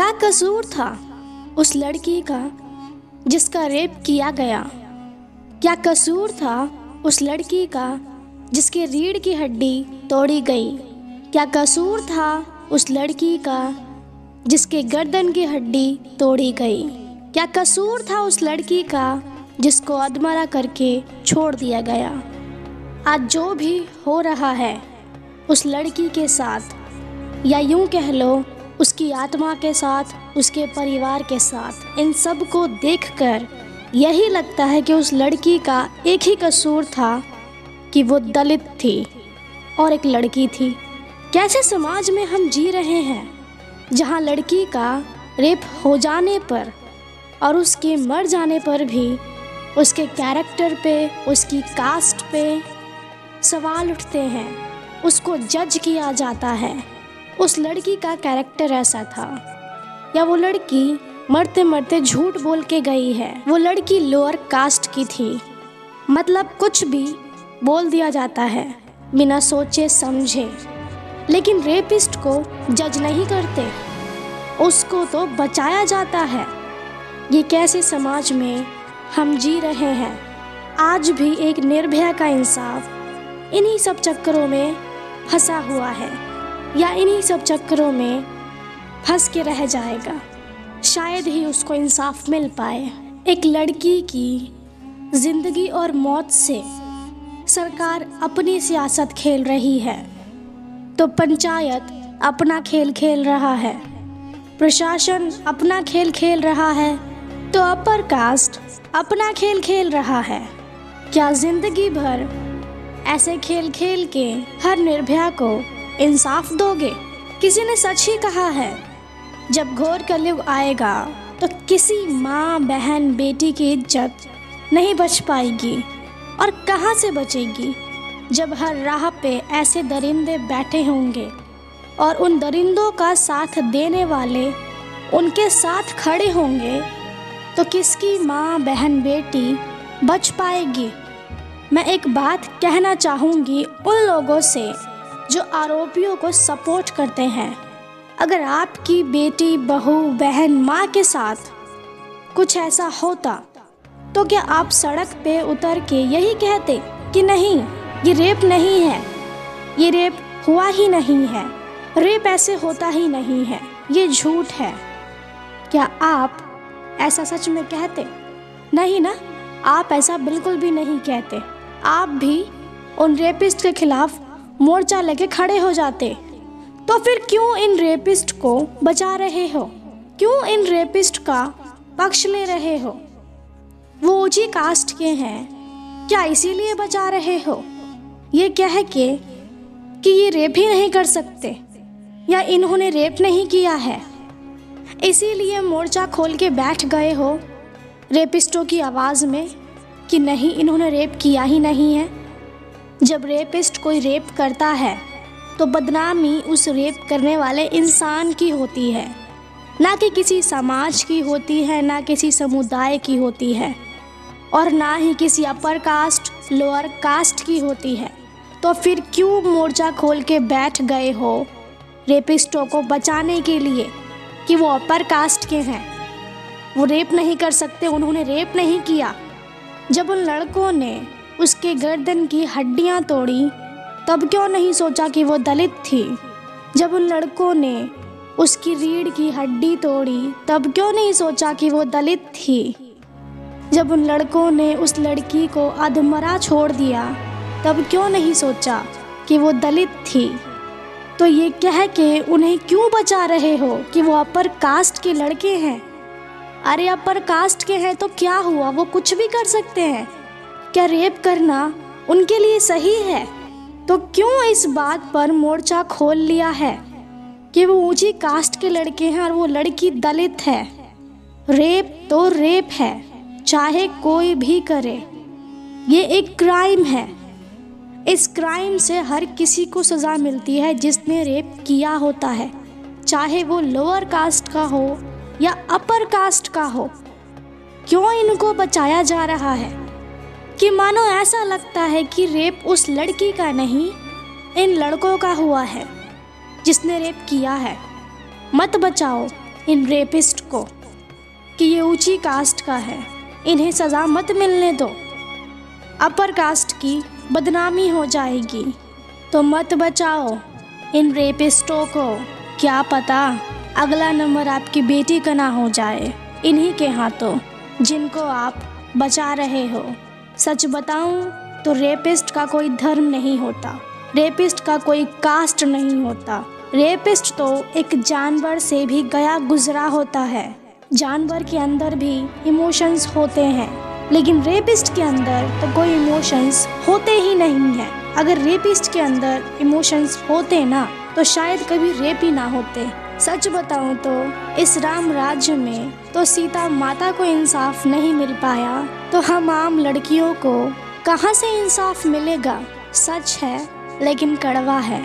क्या कसूर था उस लड़की का जिसका रेप किया गया? क्या कसूर था उस लड़की का जिसके रीढ़ की हड्डी तोड़ी गई? क्या कसूर था उस लड़की का जिसके गर्दन की हड्डी तोड़ी गई? क्या कसूर था उस लड़की का जिसको अधमरा करके छोड़ दिया गया? आज जो भी हो रहा है उस लड़की के साथ, या यूँ कह लो उसकी आत्मा के साथ, उसके परिवार के साथ। इन सबको देखकर यही लगता है कि उस लड़की का एक ही कसूर था कि वो दलित थी और एक लड़की थी। कैसे समाज में हम जी रहे हैं, जहाँ लड़की का रेप हो जाने पर और उसके मर जाने पर भी उसके कैरेक्टर पे, उसकी कास्ट पे सवाल उठते हैं, उसको जज किया जाता है। उस लड़की का कैरेक्टर ऐसा था। या वो लड़की मरते मरते झूठ बोल के गई है। वो लड़की लोअर कास्ट की थी। मतलब कुछ भी बोल दिया जाता है, बिना सोचे, समझे। लेकिन रेपिस्ट को जज नहीं करते। उसको तो बचाया जाता है। ये कैसे समाज में हम जी रहे हैं? आज भी एक निर्भया का इंसाफ इन्हीं सब चक्करों में फंसा हुआ है। या इन्हीं सब चक्करों में फंस के रह जाएगा। शायद ही उसको इंसाफ मिल पाए। एक लड़की की ज़िंदगी और मौत से सरकार अपनी सियासत खेल रही है। तो पंचायत अपना खेल खेल रहा है। प्रशासन अपना खेल खेल रहा है। तो अपर कास्ट अपना खेल खेल रहा है। क्या ज़िंदगी भर ऐसे खेल खेल के हर निर्भया को इंसाफ दोगे? किसी ने सच ही कहा है, जब घोर कलयुग आएगा तो किसी माँ, बहन, बेटी की इज़्ज़त नहीं बच पाएगी। और कहाँ से बचेगी? जब हर राह पे ऐसे दरिंदे बैठे होंगे, और उन दरिंदों का साथ देने वाले उनके साथ खड़े होंगे तो किसकी माँ, बहन, बेटी बच पाएगी? मैं एक बात कहना चाहूँगी उन लोगों से जो आरोपियों को सपोर्ट करते हैं। अगर आपकी बेटी, बहू, बहन, माँ के साथ कुछ ऐसा होता तो क्या आप सड़क पे उतर के यही कहते कि नहीं, ये रेप नहीं है, ये रेप हुआ ही नहीं है, रेप ऐसे होता ही नहीं है, ये झूठ है। क्या आप ऐसा सच में कहते? नहीं ना? आप ऐसा बिल्कुल भी नहीं कहते। आप भी उन रेपिस्ट के खिलाफ मोर्चा लेके खड़े हो जाते। तो फिर क्यों इन रेपिस्ट को बचा रहे हो? क्यों इन रेपिस्ट का पक्ष ले रहे हो? वो ऊँची कास्ट के हैं। क्या इसीलिए बचा रहे हो? ये कह के कि ये रेप ही नहीं कर सकते, या इन्होंने रेप नहीं किया है। इसीलिए मोर्चा खोल के बैठ गए हो रेपिस्टों की आवाज़ में कि नहीं, इन्होंने रेप किया ही नहीं है। जब रेपिस्ट कोई रेप करता है तो बदनामी उस रेप करने वाले इंसान की होती है। ना कि किसी समाज की होती है, ना किसी समुदाय की होती है, और ना ही किसी अपर कास्ट लोअर कास्ट की होती है। तो फिर क्यों मोर्चा खोल के बैठ गए हो रेपिस्टों को बचाने के लिए कि वो अपर कास्ट के हैं? वो रेप नहीं कर सकते, उन्होंने रेप नहीं किया। जब उन लड़कों ने उसके गर्दन की हड्डियाँ तोड़ी, तब क्यों नहीं सोचा कि वो दलित थी? जब उन लड़कों ने उसकी रीढ़ की हड्डी तोड़ी, तब क्यों नहीं सोचा कि वो दलित थी? जब उन लड़कों ने उस लड़की को अधमरा छोड़ दिया, तब क्यों नहीं सोचा कि वो दलित थी? तो ये कह के उन्हें क्यों बचा रहे हो कि वो अपर कास्ट के लड़के हैं? अरे, अपर कास्ट के हैं तो क्या हुआ? वो कुछ भी कर सकते हैं। क्या रेप करना उनके लिए सही है? तो क्यों इस बात पर मोर्चा खोल लिया है कि वो ऊँची कास्ट के लड़के हैं और वो लड़की दलित है? रेप तो रेप है, चाहे कोई भी करे। ये एक क्राइम है। इस क्राइम से हर किसी को सज़ा मिलती है जिसने रेप किया होता है, चाहे वो लोअर कास्ट का हो या अपर कास्ट का हो। क्यों इनको बचाया जा रहा है? कि मानो ऐसा लगता है कि रेप उस लड़की का नहीं, इन लड़कों का हुआ है, जिसने रेप किया है। मत बचाओ इन रेपिस्ट को कि ये ऊँची कास्ट का है। इन्हें सज़ा मत मिलने दो। अपर कास्ट की बदनामी हो जाएगी। तो मत बचाओ इन रेपिस्टों को। क्या पता अगला नंबर आपकी बेटी का ना हो जाए। इन्हीं के हाथों जिनको आप बचा रहे हो। सच बताऊँ तो रेपिस्ट का कोई धर्म नहीं होता। रेपिस्ट का कोई कास्ट नहीं होता। रेपिस्ट तो एक जानवर से भी गया गुजरा होता है। जानवर के अंदर भी इमोशंस होते हैं। लेकिन रेपिस्ट के अंदर तो कोई इमोशंस होते ही नहीं है। अगर रेपिस्ट के अंदर इमोशंस होते ना तो शायद कभी रेप ही ना होते। सच बताऊँ तो इस राम राज्य में तो सीता माता को इंसाफ नहीं मिल पाया। तो हम आम लड़कियों को कहाँ से इंसाफ मिलेगा? सच है, लेकिन कड़वा है।